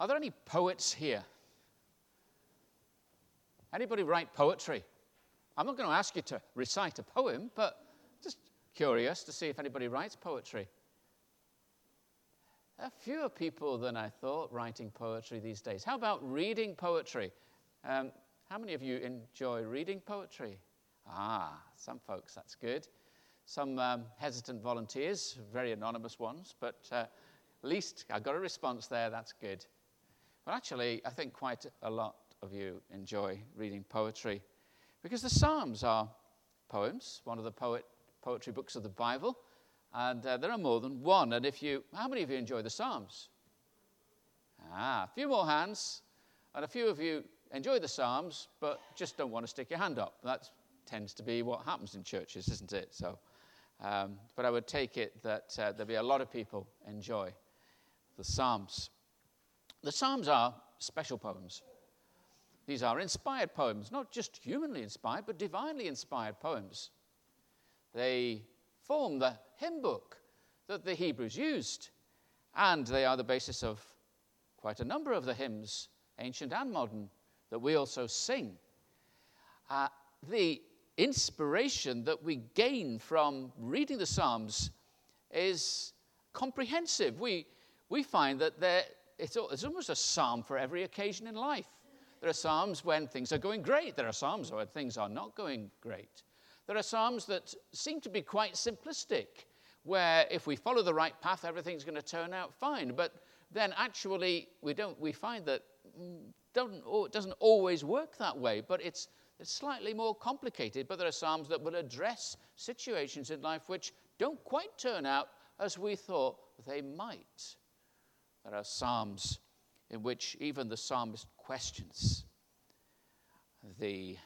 Are there any poets here? Anybody write poetry? I'm not going to ask you to recite a poem, but just curious to see if anybody writes poetry. There are fewer people than I thought writing poetry these days. How about reading poetry? Um, how many of you enjoy reading poetry? Ah, some folks, that's good. Some um, hesitant volunteers, very anonymous ones, but uh, at least I got a response there, that's good. But actually, I think quite a lot of you enjoy reading poetry because the Psalms are poems, one of the poet, poetry books of the Bible, and uh, there are more than one. And if you, how many of you enjoy the Psalms? Ah, a few more hands, and a few of you enjoy the Psalms, but just don't want to stick your hand up. That tends to be what happens in churches, isn't it? So, um, but I would take it that uh, there'll be a lot of people enjoy the Psalms. The Psalms are special poems. These are inspired poems, not just humanly inspired, but divinely inspired poems. They form the hymn book that the Hebrews used, and they are the basis of quite a number of the hymns, ancient and modern, that we also sing. Uh, the inspiration that we gain from reading the Psalms is comprehensive. We, we find that there, it's, it's almost a psalm for every occasion in life. There are Psalms when things are going great. There are Psalms when things are not going great. There are Psalms that seem to be quite simplistic, where if we follow the right path, everything's going to turn out fine. But then actually, we, don't, we find that mm, it doesn't always work that way, but it's, it's slightly more complicated. But there are Psalms that will address situations in life which don't quite turn out as we thought they might. There are Psalms in which even the psalmist questions the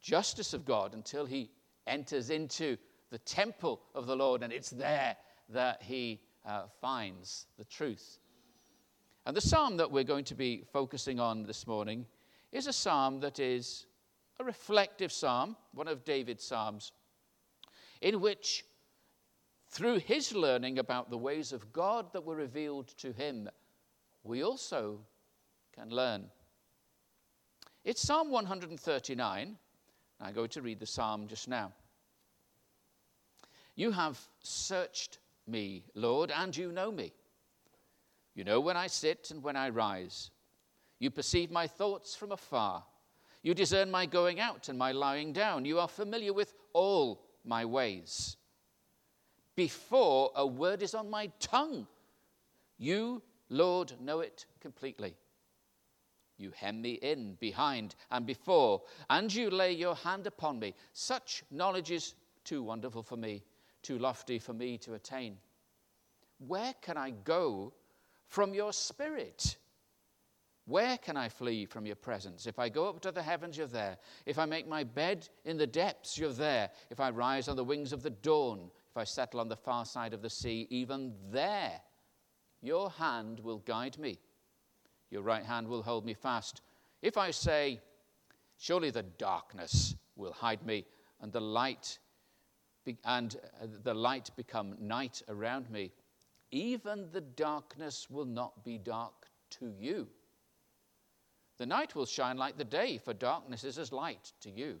justice of God until he enters into the temple of the Lord, and it's there that he uh, finds the truth. And the psalm that we're going to be focusing on this morning is a psalm that is a reflective psalm, one of David's psalms, in which, through his learning about the ways of God that were revealed to him, we also can learn. It's Psalm 139. I'm going to read the psalm just now. You have searched me, Lord, and you know me. You know when I sit and when I rise. You perceive my thoughts from afar. You discern my going out and my lying down. You are familiar with all my ways. Before a word is on my tongue, you Lord, know it completely. You hem me in behind and before, and you lay your hand upon me. Such knowledge is too wonderful for me, too lofty for me to attain. Where can I go from your spirit? Where can I flee from your presence? If I go up to the heavens, you're there. If I make my bed in the depths, you're there. If I rise on the wings of the dawn, I settle on the far side of the sea, even there your hand will guide me, your right hand will hold me fast. If I say, Surely the darkness will hide me, and the light be- and uh, the light become night around me, even the darkness will not be dark to you. The night will shine like the day, for darkness is as light to you.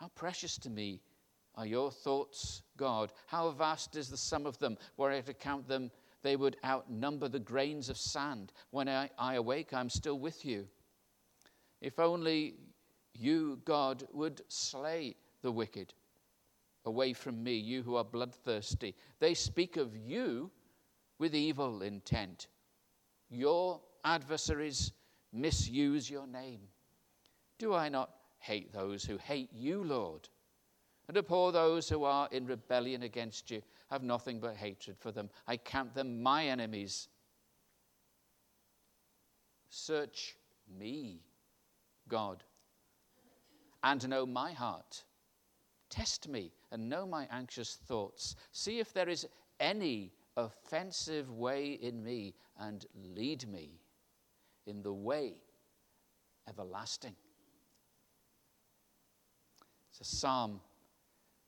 How precious to me are your thoughts, God? How vast is the sum of them? Were I to count them, they would outnumber the grains of sand. When I, I awake, I'm still with you. If only you, God, would slay the wicked away from me, you who are bloodthirsty. They speak of you with evil intent. Your adversaries misuse your name. Do I not hate those who hate you, Lord? and abhor those who are in rebellion against you. Have nothing but hatred for them. I count them my enemies. Search me, God, and know my heart. Test me and know my anxious thoughts. See if there is any offensive way in me, and lead me in the way everlasting. It's a psalm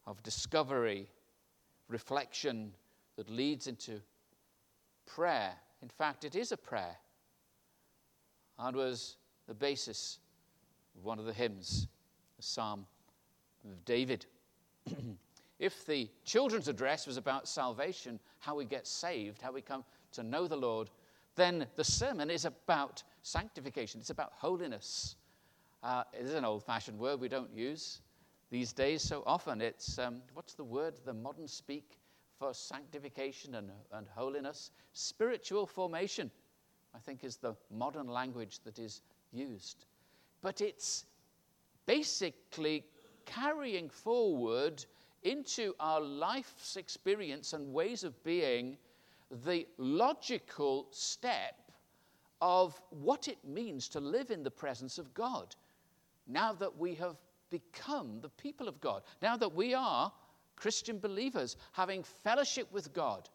of discovery, reflection that leads into prayer. In fact, it is a prayer. And was the basis of one of the hymns, the Psalm of David. if the children's address was about salvation, how we get saved, how we come to know the Lord, then the sermon is about sanctification, it's about holiness. Uh, it is an old fashioned word we don't use these days so often. It's, um, what's the word the modern speak for sanctification and, and holiness? Spiritual formation, I think, is the modern language that is used. But it's basically carrying forward into our life's experience and ways of being the logical step of what it means to live in the presence of God now that we have become the people of God, now that we are Christian believers, having fellowship with God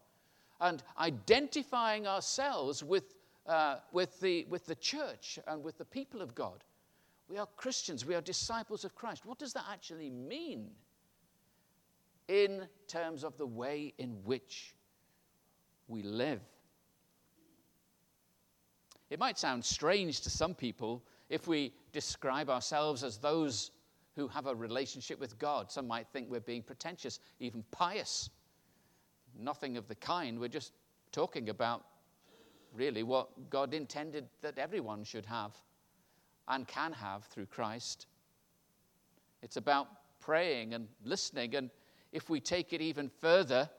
and identifying ourselves with, uh, with, the, with the church and with the people of God. We are Christians, we are disciples of Christ. What does that actually mean in terms of the way in which we live? It might sound strange to some people if we describe ourselves as those who have a relationship with God. Some might think we're being pretentious, even pious. Nothing of the kind. We're just talking about really what God intended that everyone should have and can have through Christ. It's about praying and listening. And if we take it even further,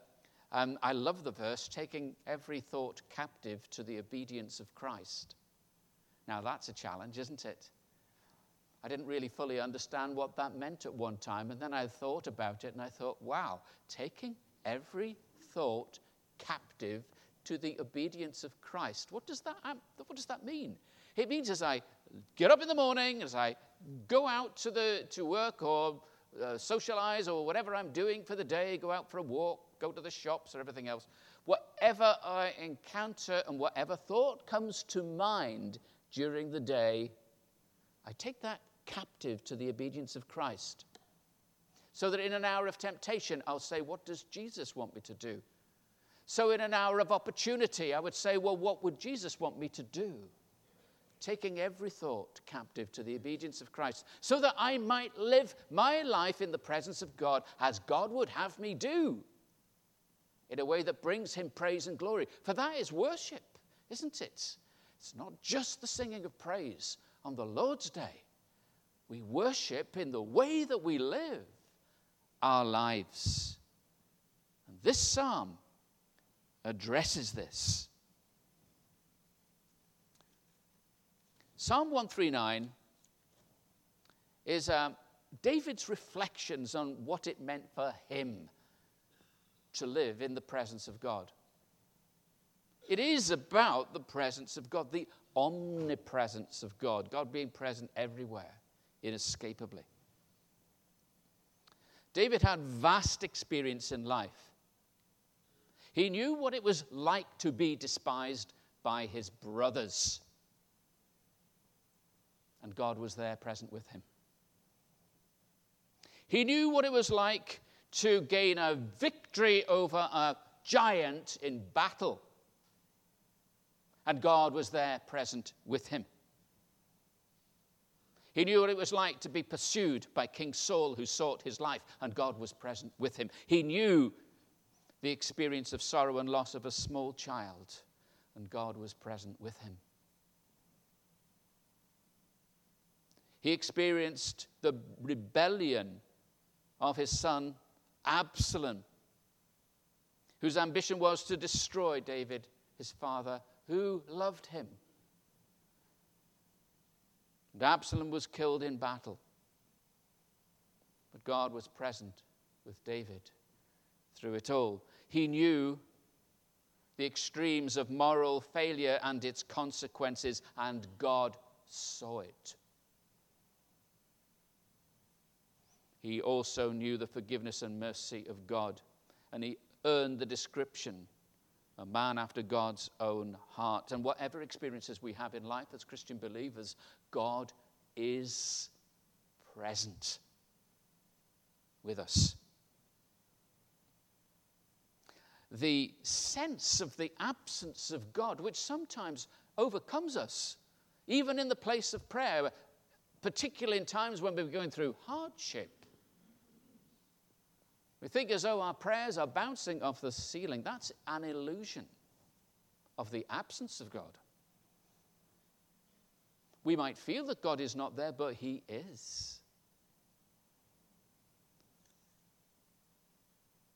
um, I love the verse taking every thought captive to the obedience of Christ. Now, that's a challenge, isn't it? I didn't really fully understand what that meant at one time. And then I thought about it and I thought, wow, taking every thought captive to the obedience of Christ. What does that, what does that mean? It means as I get up in the morning, as I go out to, the, to work or uh, socialize or whatever I'm doing for the day, go out for a walk, go to the shops or everything else, whatever I encounter and whatever thought comes to mind during the day, I take that captive to the obedience of Christ. So that in an hour of temptation, I'll say, What does Jesus want me to do? So in an hour of opportunity, I would say, Well, what would Jesus want me to do? Taking every thought captive to the obedience of Christ, so that I might live my life in the presence of God as God would have me do, in a way that brings Him praise and glory. For that is worship, isn't it? It's not just the singing of praise on the Lord's day, we worship in the way that we live our lives. And this psalm addresses this. Psalm 139 is uh, David's reflections on what it meant for him to live in the presence of God. It is about the presence of God, the omnipresence of God, God being present everywhere inescapably. David had vast experience in life. He knew what it was like to be despised by his brothers. And God was there present with him. He knew what it was like to gain a victory over a giant in battle. And God was there present with him. He knew what it was like to be pursued by King Saul, who sought his life, and God was present with him. He knew the experience of sorrow and loss of a small child, and God was present with him. He experienced the rebellion of his son Absalom, whose ambition was to destroy David, his father, who loved him. And Absalom was killed in battle. But God was present with David through it all. He knew the extremes of moral failure and its consequences, and God saw it. He also knew the forgiveness and mercy of God, and he earned the description a man after God's own heart. And whatever experiences we have in life as Christian believers, God is present with us. The sense of the absence of God, which sometimes overcomes us, even in the place of prayer, particularly in times when we're going through hardship. We think as though our prayers are bouncing off the ceiling. That's an illusion of the absence of God. We might feel that God is not there, but He is.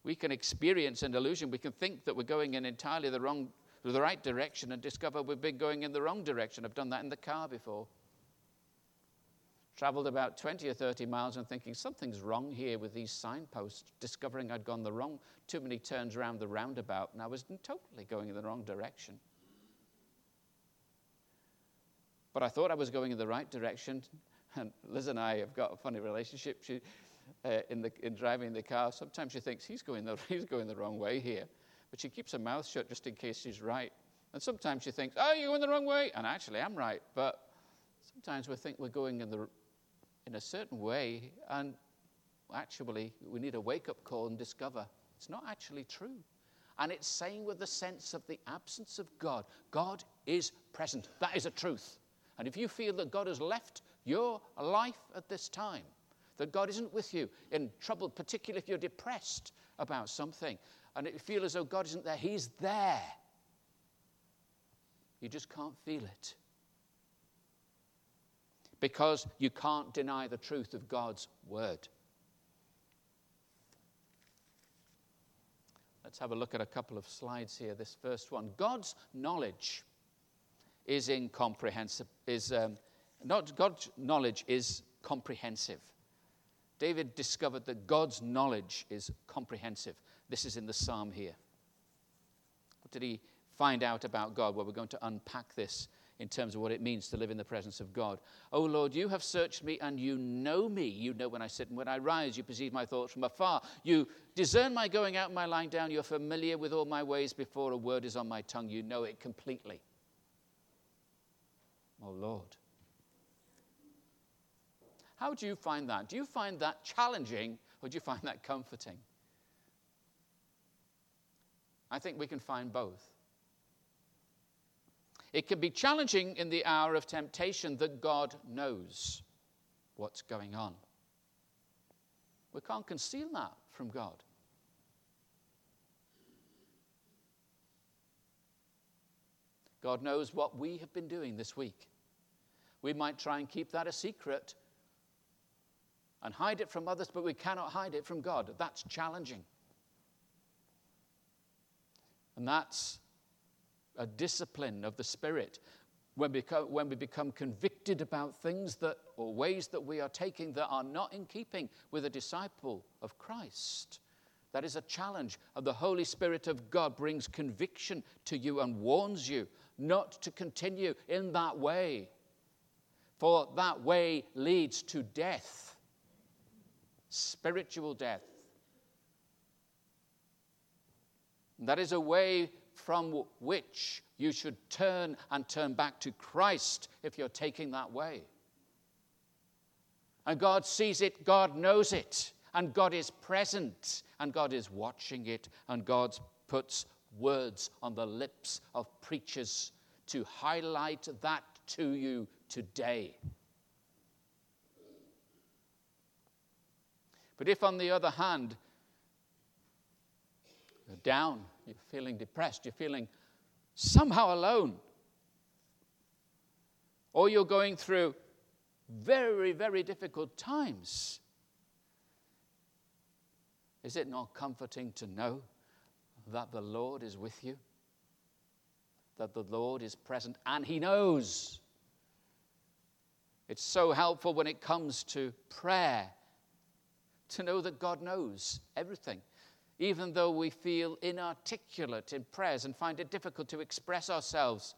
We can experience an illusion. We can think that we're going in entirely the wrong, the right direction, and discover we've been going in the wrong direction. I've done that in the car before traveled about 20 or 30 miles and thinking something's wrong here with these signposts, discovering I'd gone the wrong, too many turns around the roundabout, and I was totally going in the wrong direction. But I thought I was going in the right direction, and Liz and I have got a funny relationship. She, uh, in, the, in driving the car, sometimes she thinks he's going, the, he's going the wrong way here, but she keeps her mouth shut just in case she's right. And sometimes she thinks, oh, you're going the wrong way, and actually I'm right, but sometimes we think we're going in the in a certain way, and actually, we need a wake up call and discover it's not actually true. And it's saying with the sense of the absence of God, God is present. That is a truth. And if you feel that God has left your life at this time, that God isn't with you in trouble, particularly if you're depressed about something, and you feel as though God isn't there, He's there. You just can't feel it because you can't deny the truth of God's word. Let's have a look at a couple of slides here. This first one God's knowledge is incomprehensible, is um, not God's knowledge is comprehensive. David discovered that God's knowledge is comprehensive. This is in the psalm here. What did he find out about God? Well, we're going to unpack this in terms of what it means to live in the presence of God. Oh Lord, you have searched me and you know me. You know when I sit and when I rise. You perceive my thoughts from afar. You discern my going out and my lying down. You're familiar with all my ways before a word is on my tongue. You know it completely. Oh Lord. How do you find that? Do you find that challenging or do you find that comforting? I think we can find both. It can be challenging in the hour of temptation that God knows what's going on. We can't conceal that from God. God knows what we have been doing this week. We might try and keep that a secret and hide it from others, but we cannot hide it from God. That's challenging. And that's a discipline of the Spirit when we, become, when we become convicted about things that, or ways that we are taking that are not in keeping with a disciple of Christ. That is a challenge. And the Holy Spirit of God brings conviction to you and warns you not to continue in that way. For that way leads to death, spiritual death. That is a way from which you should turn and turn back to Christ if you're taking that way. And God sees it, God knows it, and God is present, and God is watching it, and God puts words on the lips of preachers to highlight that to you today. But if, on the other hand, you're down, you're feeling depressed, you're feeling somehow alone, or you're going through very, very difficult times. Is it not comforting to know that the Lord is with you? That the Lord is present and He knows. It's so helpful when it comes to prayer to know that God knows everything even though we feel inarticulate in prayers and find it difficult to express ourselves.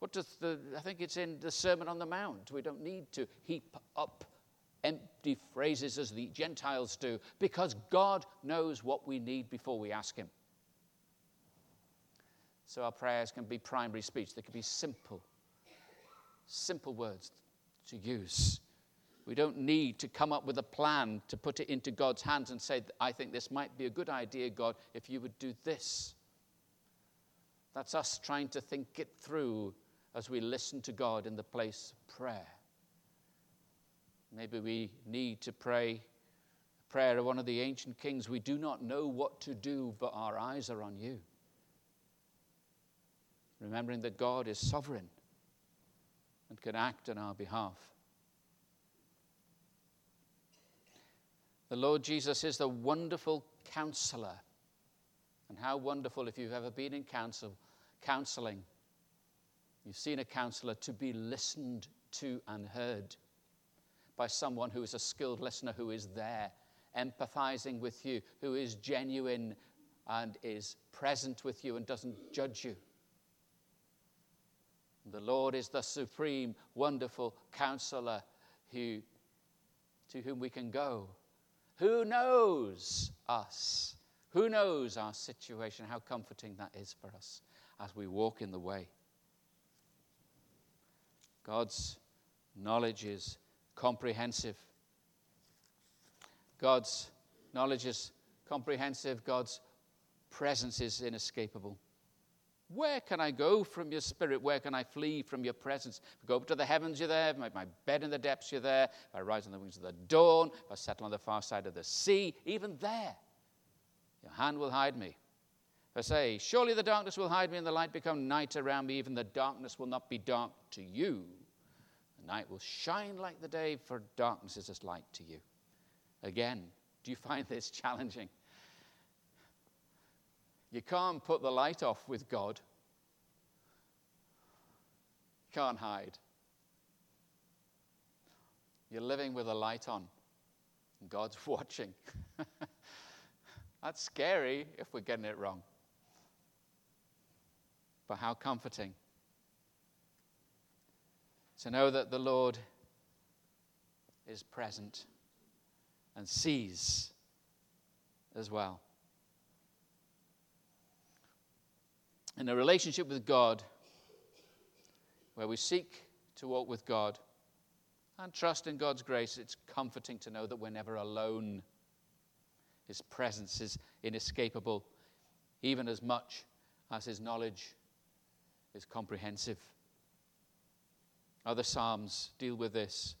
What does the, I think it's in the Sermon on the Mount. We don't need to heap up empty phrases as the Gentiles do, because God knows what we need before we ask Him. So our prayers can be primary speech, they can be simple, simple words to use. We don't need to come up with a plan to put it into God's hands and say, I think this might be a good idea, God, if you would do this. That's us trying to think it through as we listen to God in the place of prayer. Maybe we need to pray a prayer of one of the ancient kings. We do not know what to do, but our eyes are on you. Remembering that God is sovereign and can act on our behalf. The Lord Jesus is the wonderful counselor. And how wonderful if you've ever been in counsel, counseling. You've seen a counselor to be listened to and heard by someone who is a skilled listener, who is there, empathizing with you, who is genuine and is present with you and doesn't judge you. The Lord is the supreme, wonderful counselor who, to whom we can go. Who knows us? Who knows our situation? How comforting that is for us as we walk in the way. God's knowledge is comprehensive. God's knowledge is comprehensive. God's presence is inescapable. Where can I go from your spirit? Where can I flee from your presence? If I go up to the heavens, you're there. My, my bed in the depths, you're there. If I rise on the wings of the dawn, if I settle on the far side of the sea, even there, your hand will hide me. If I say, Surely the darkness will hide me and the light become night around me, even the darkness will not be dark to you. The night will shine like the day, for darkness is as light to you. Again, do you find this challenging? You can't put the light off with God. You can't hide. You're living with a light on, God's watching. That's scary if we're getting it wrong. But how comforting to know that the Lord is present and sees as well. In a relationship with God, where we seek to walk with God and trust in God's grace, it's comforting to know that we're never alone. His presence is inescapable, even as much as His knowledge is comprehensive. Other Psalms deal with this.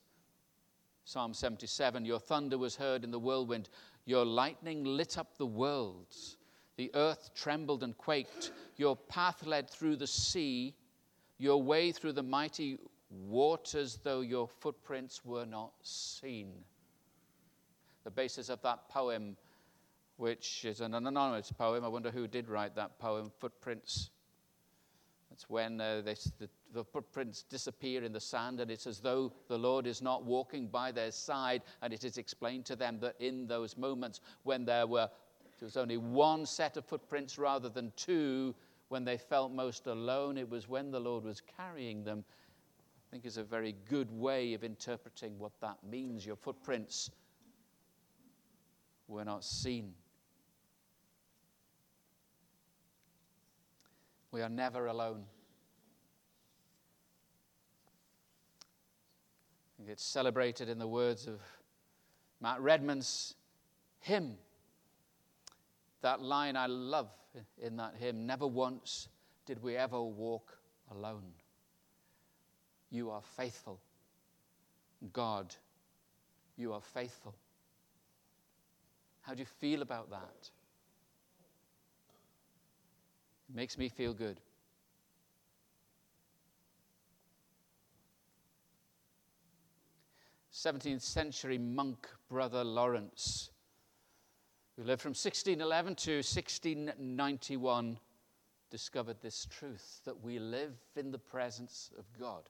Psalm 77 Your thunder was heard in the whirlwind, your lightning lit up the worlds. The earth trembled and quaked. Your path led through the sea, your way through the mighty waters, though your footprints were not seen. The basis of that poem, which is an anonymous poem, I wonder who did write that poem, Footprints. That's when uh, they, the, the footprints disappear in the sand, and it's as though the Lord is not walking by their side. And it is explained to them that in those moments when there were there was only one set of footprints rather than two, when they felt most alone, it was when the Lord was carrying them. I think is a very good way of interpreting what that means. Your footprints were not seen. We are never alone. It's celebrated in the words of Matt Redman's hymn. That line I love in that hymn never once did we ever walk alone. You are faithful. God, you are faithful. How do you feel about that? It makes me feel good. 17th century monk brother Lawrence, who lived from 1611 to 1691, discovered this truth that we live in the presence of God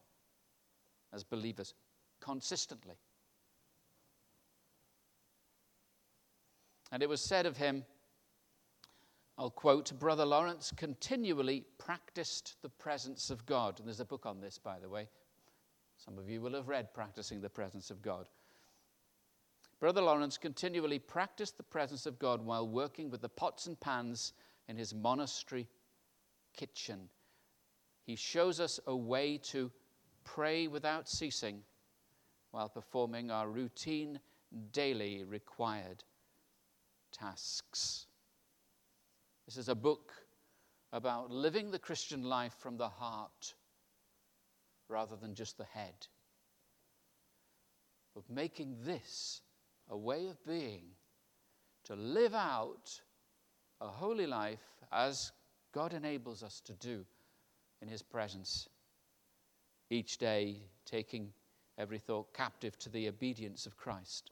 as believers consistently. And it was said of him I'll quote Brother Lawrence continually practiced the presence of God. And there's a book on this, by the way. Some of you will have read Practicing the Presence of God. Brother Lawrence continually practiced the presence of God while working with the pots and pans in his monastery kitchen. He shows us a way to pray without ceasing while performing our routine, daily required tasks. This is a book about living the Christian life from the heart rather than just the head. But making this a way of being to live out a holy life as God enables us to do in His presence. Each day, taking every thought captive to the obedience of Christ.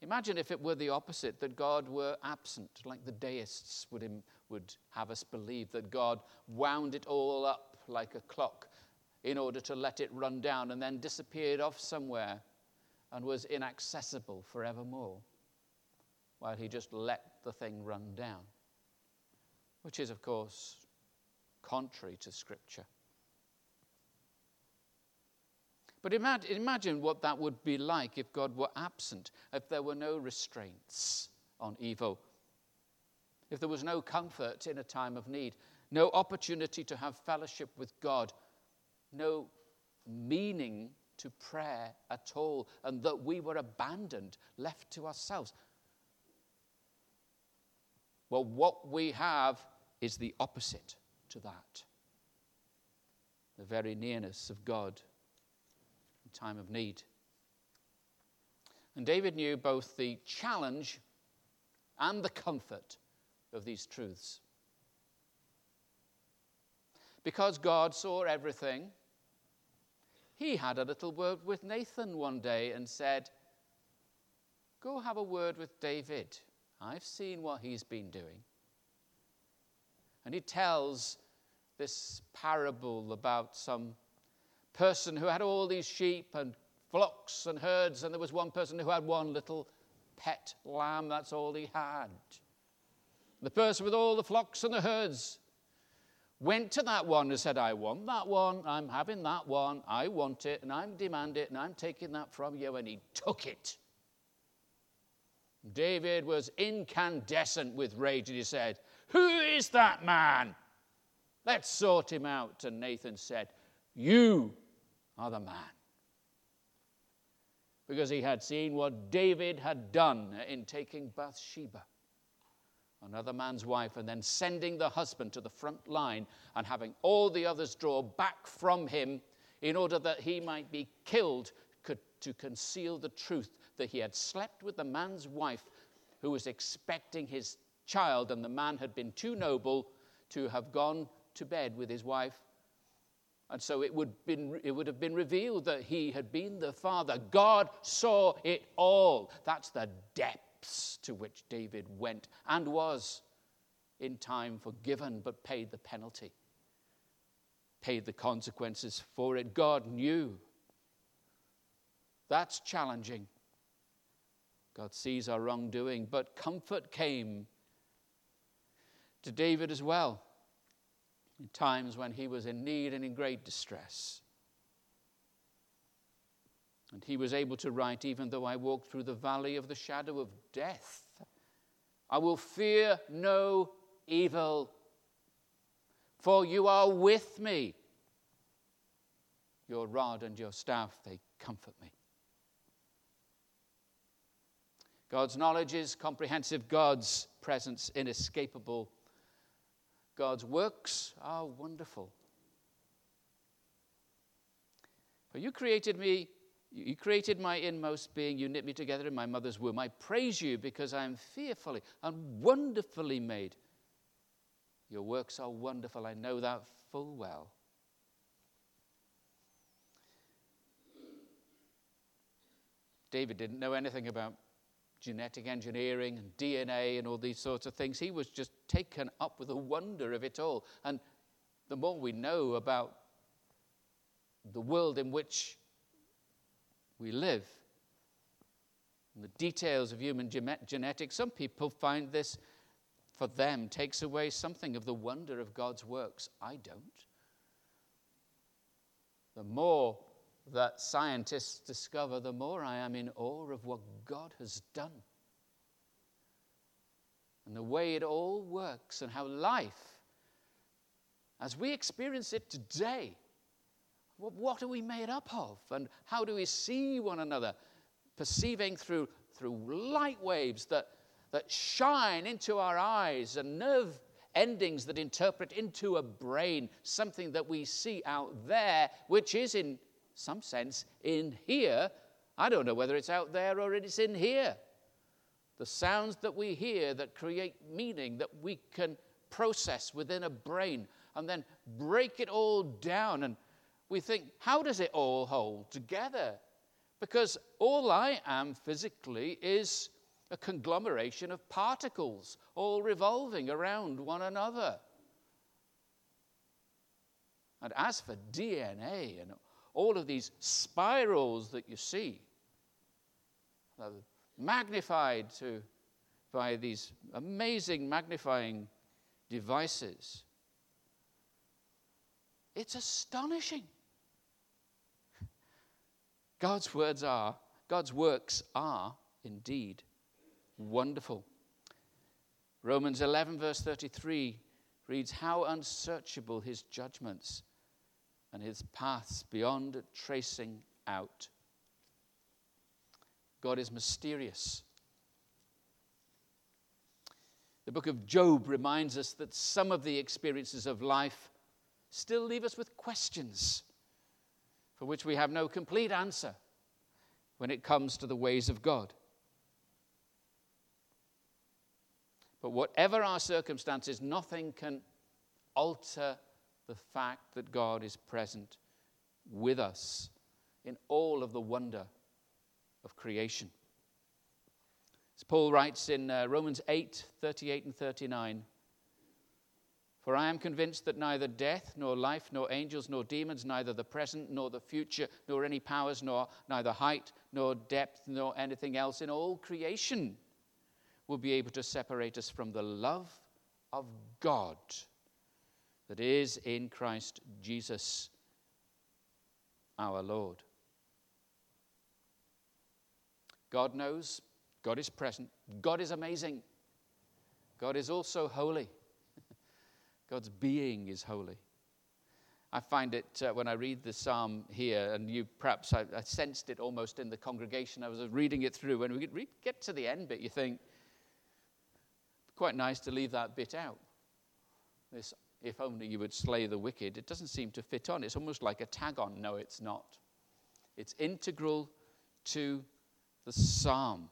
Imagine if it were the opposite, that God were absent, like the deists would, would have us believe, that God wound it all up like a clock in order to let it run down and then disappeared off somewhere and was inaccessible forevermore while he just let the thing run down, which is, of course, contrary to Scripture. But imagine what that would be like if God were absent, if there were no restraints on evil, if there was no comfort in a time of need, no opportunity to have fellowship with God, no meaning to prayer at all, and that we were abandoned, left to ourselves. Well, what we have is the opposite to that the very nearness of God in time of need. And David knew both the challenge and the comfort of these truths. Because God saw everything, he had a little word with Nathan one day and said, Go have a word with David. I've seen what he's been doing. And he tells this parable about some person who had all these sheep and flocks and herds, and there was one person who had one little pet lamb. That's all he had. The person with all the flocks and the herds went to that one and said, I want that one, I'm having that one, I want it, and I'm demanding it, and I'm taking that from you. And he took it. David was incandescent with rage, and he said, Who is that man? Let's sort him out. And Nathan said, You are the man. Because he had seen what David had done in taking Bathsheba another man's wife, and then sending the husband to the front line and having all the others draw back from him in order that he might be killed to conceal the truth that he had slept with the man's wife who was expecting his child, and the man had been too noble to have gone to bed with his wife. And so it would, been, it would have been revealed that he had been the father. God saw it all. That's the depth depths to which David went and was in time forgiven, but paid the penalty, paid the consequences for it. God knew. That's challenging. God sees our wrongdoing, but comfort came to David as well in times when he was in need and in great distress. And he was able to write, Even though I walk through the valley of the shadow of death, I will fear no evil, for you are with me. Your rod and your staff, they comfort me. God's knowledge is comprehensive, God's presence inescapable. God's works are wonderful. For you created me you created my inmost being. You knit me together in my mother's womb. I praise you because I am fearfully and wonderfully made. Your works are wonderful. I know that full well. David didn't know anything about genetic engineering and DNA and all these sorts of things. He was just taken up with the wonder of it all. And the more we know about the world in which we live, and the details of human genetics. Some people find this, for them, takes away something of the wonder of God's works. I don't. The more that scientists discover, the more I am in awe of what God has done and the way it all works and how life, as we experience it today, what are we made up of? And how do we see one another? Perceiving through, through light waves that, that shine into our eyes and nerve endings that interpret into a brain something that we see out there, which is in some sense in here. I don't know whether it's out there or it's in here. The sounds that we hear that create meaning that we can process within a brain and then break it all down. And we think, how does it all hold together? Because all I am physically is a conglomeration of particles all revolving around one another. And as for DNA and all of these spirals that you see, magnified to, by these amazing magnifying devices, it's astonishing. God's words are, God's works are indeed wonderful. Romans 11, verse 33 reads, How unsearchable his judgments and his paths beyond tracing out. God is mysterious. The book of Job reminds us that some of the experiences of life still leave us with questions for which we have no complete answer when it comes to the ways of God. But whatever our circumstances, nothing can alter the fact that God is present with us in all of the wonder of creation. As Paul writes in uh, Romans 8 38 and 39, for I am convinced that neither death, nor life, nor angels, nor demons, neither the present, nor the future, nor any powers, nor neither height, nor depth, nor anything else in all creation will be able to separate us from the love of God that is in Christ Jesus our Lord. God knows, God is present, God is amazing, God is also holy. God's being is holy. I find it uh, when I read the psalm here, and you perhaps I, I, sensed it almost in the congregation. I was reading it through. When we get, get to the end bit, you think, quite nice to leave that bit out. This if only you would slay the wicked, it doesn't seem to fit on. It's almost like a tag on. No, it's not. It's integral to the psalm.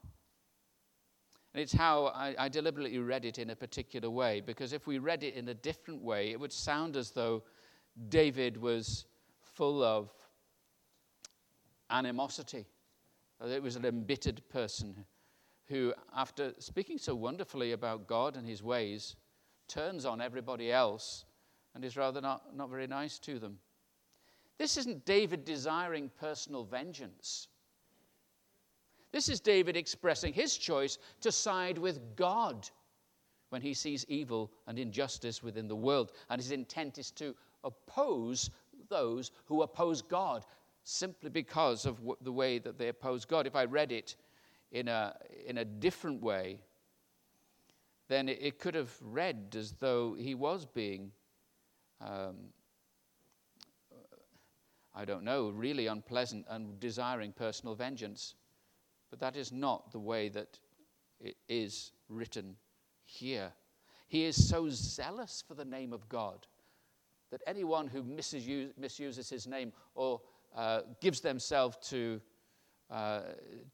And it's how I, I, deliberately read it in a particular way, because if we read it in a different way, it would sound as though David was full of animosity. It was an embittered person who, after speaking so wonderfully about God and his ways, turns on everybody else and is rather not, not very nice to them. This isn't David desiring personal vengeance. This is David expressing his choice to side with God when he sees evil and injustice within the world. And his intent is to oppose those who oppose God simply because of the way that they oppose God. If I read it in a, in a different way, then it could have read as though he was being, um, I don't know, really unpleasant and desiring personal vengeance. But that is not the way that it is written here. He is so zealous for the name of God that anyone who misuse, misuses his name or uh, gives themselves to, uh,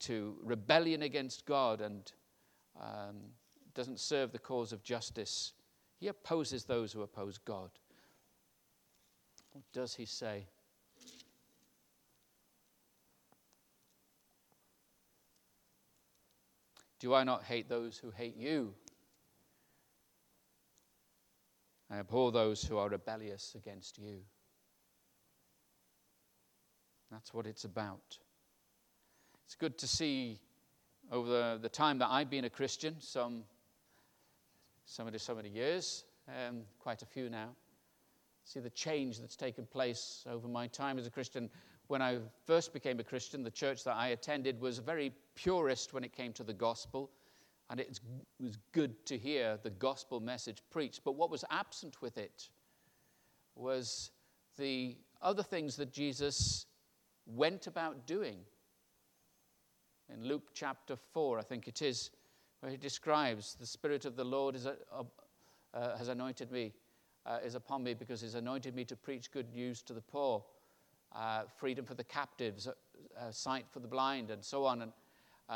to rebellion against God and um, doesn't serve the cause of justice. He opposes those who oppose God. What does he say? Do I not hate those who hate you? I abhor those who are rebellious against you. That's what it's about. It's good to see over the, the time that I've been a Christian, some, so many, so many years, um, quite a few now, see the change that's taken place over my time as a Christian. When I first became a Christian, the church that I attended was a very purist when it came to the gospel, and it was good to hear the gospel message preached. But what was absent with it was the other things that Jesus went about doing. In Luke chapter 4, I think it is, where he describes the Spirit of the Lord is, uh, has anointed me, uh, is upon me because he's anointed me to preach good news to the poor, uh, freedom for the captives, uh, uh, sight for the blind, and so on. And,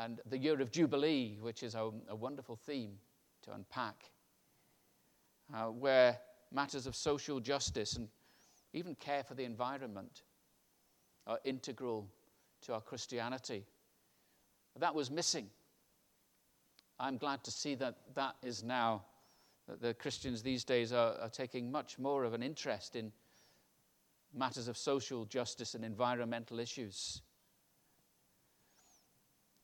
and the year of Jubilee, which is a, a wonderful theme to unpack, uh, where matters of social justice and even care for the environment are integral to our Christianity. That was missing. I'm glad to see that that is now, that the Christians these days are, are taking much more of an interest in matters of social justice and environmental issues.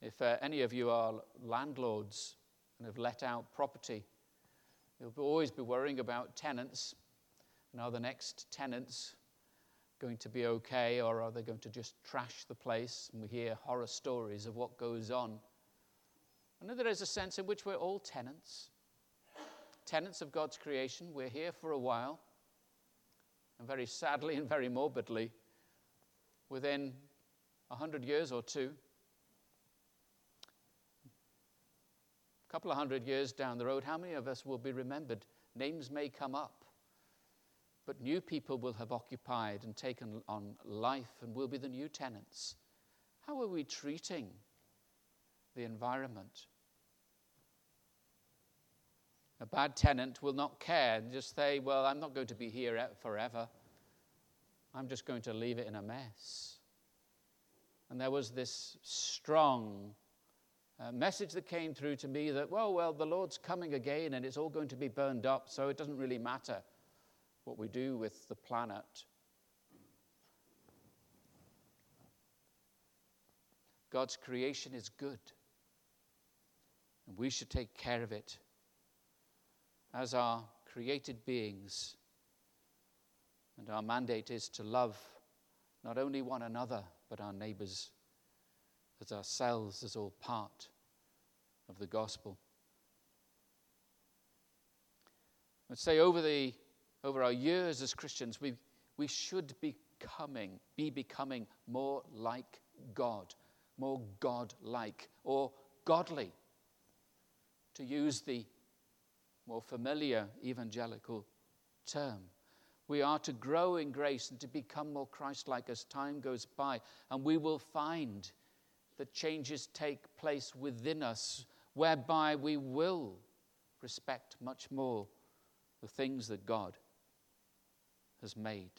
If uh, any of you are landlords and have let out property, you'll always be worrying about tenants and are the next tenants going to be okay or are they going to just trash the place? And we hear horror stories of what goes on. I know there is a sense in which we're all tenants, tenants of God's creation. We're here for a while. And very sadly and very morbidly, within a hundred years or two, a couple of hundred years down the road, how many of us will be remembered? Names may come up but new people will have occupied and taken on life and will be the new tenants. How are we treating the environment? A bad tenant will not care and just say, Well, I'm not going to be here forever. I'm just going to leave it in a mess. And there was this strong uh, message that came through to me that, well, well, the Lord's coming again and it's all going to be burned up, so it doesn't really matter what we do with the planet. God's creation is good, and we should take care of it as our created beings. And our mandate is to love not only one another, but our neighbors as ourselves, as all part of the gospel. Let's say over the over our years as Christians, we, we should be becoming, be becoming more like God, more God like, or godly, to use the more familiar evangelical term. We are to grow in grace and to become more Christ like as time goes by, and we will find that changes take place within us whereby we will respect much more the things that God has made.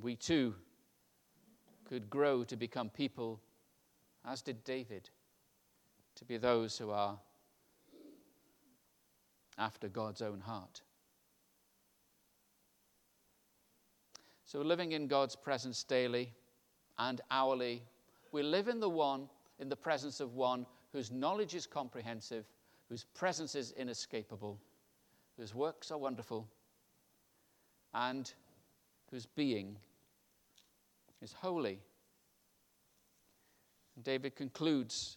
We too could grow to become people, as did David, to be those who are after God's own heart. So, living in God's presence daily and hourly, we live in the one, in the presence of one whose knowledge is comprehensive, whose presence is inescapable whose works are wonderful, and whose being is holy. And David concludes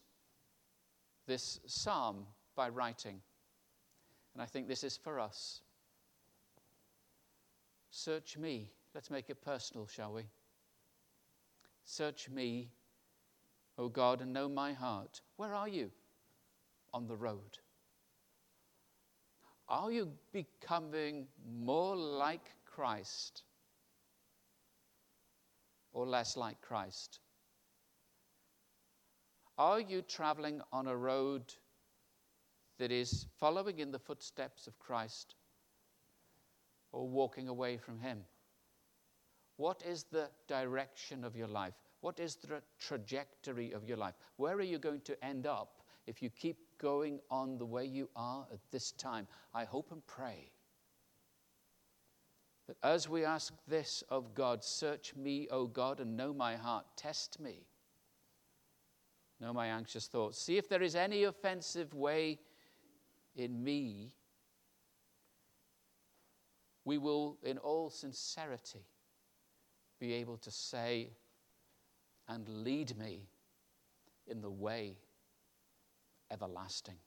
this psalm by writing, and I think this is for us. Search me. Let's make it personal, shall we? Search me, O God, and know my heart. Where are you? On the road. Are you becoming more like Christ or less like Christ? Are you traveling on a road that is following in the footsteps of Christ or walking away from Him? What is the direction of your life? What is the trajectory of your life? Where are you going to end up if you keep going on the way you are at this time, I hope and pray That as we ask this of God, search me, O God, and know my heart, test me. Know my anxious thoughts. See if there is any offensive way in me. We will, in all sincerity, be able to say, and lead me in the way everlasting.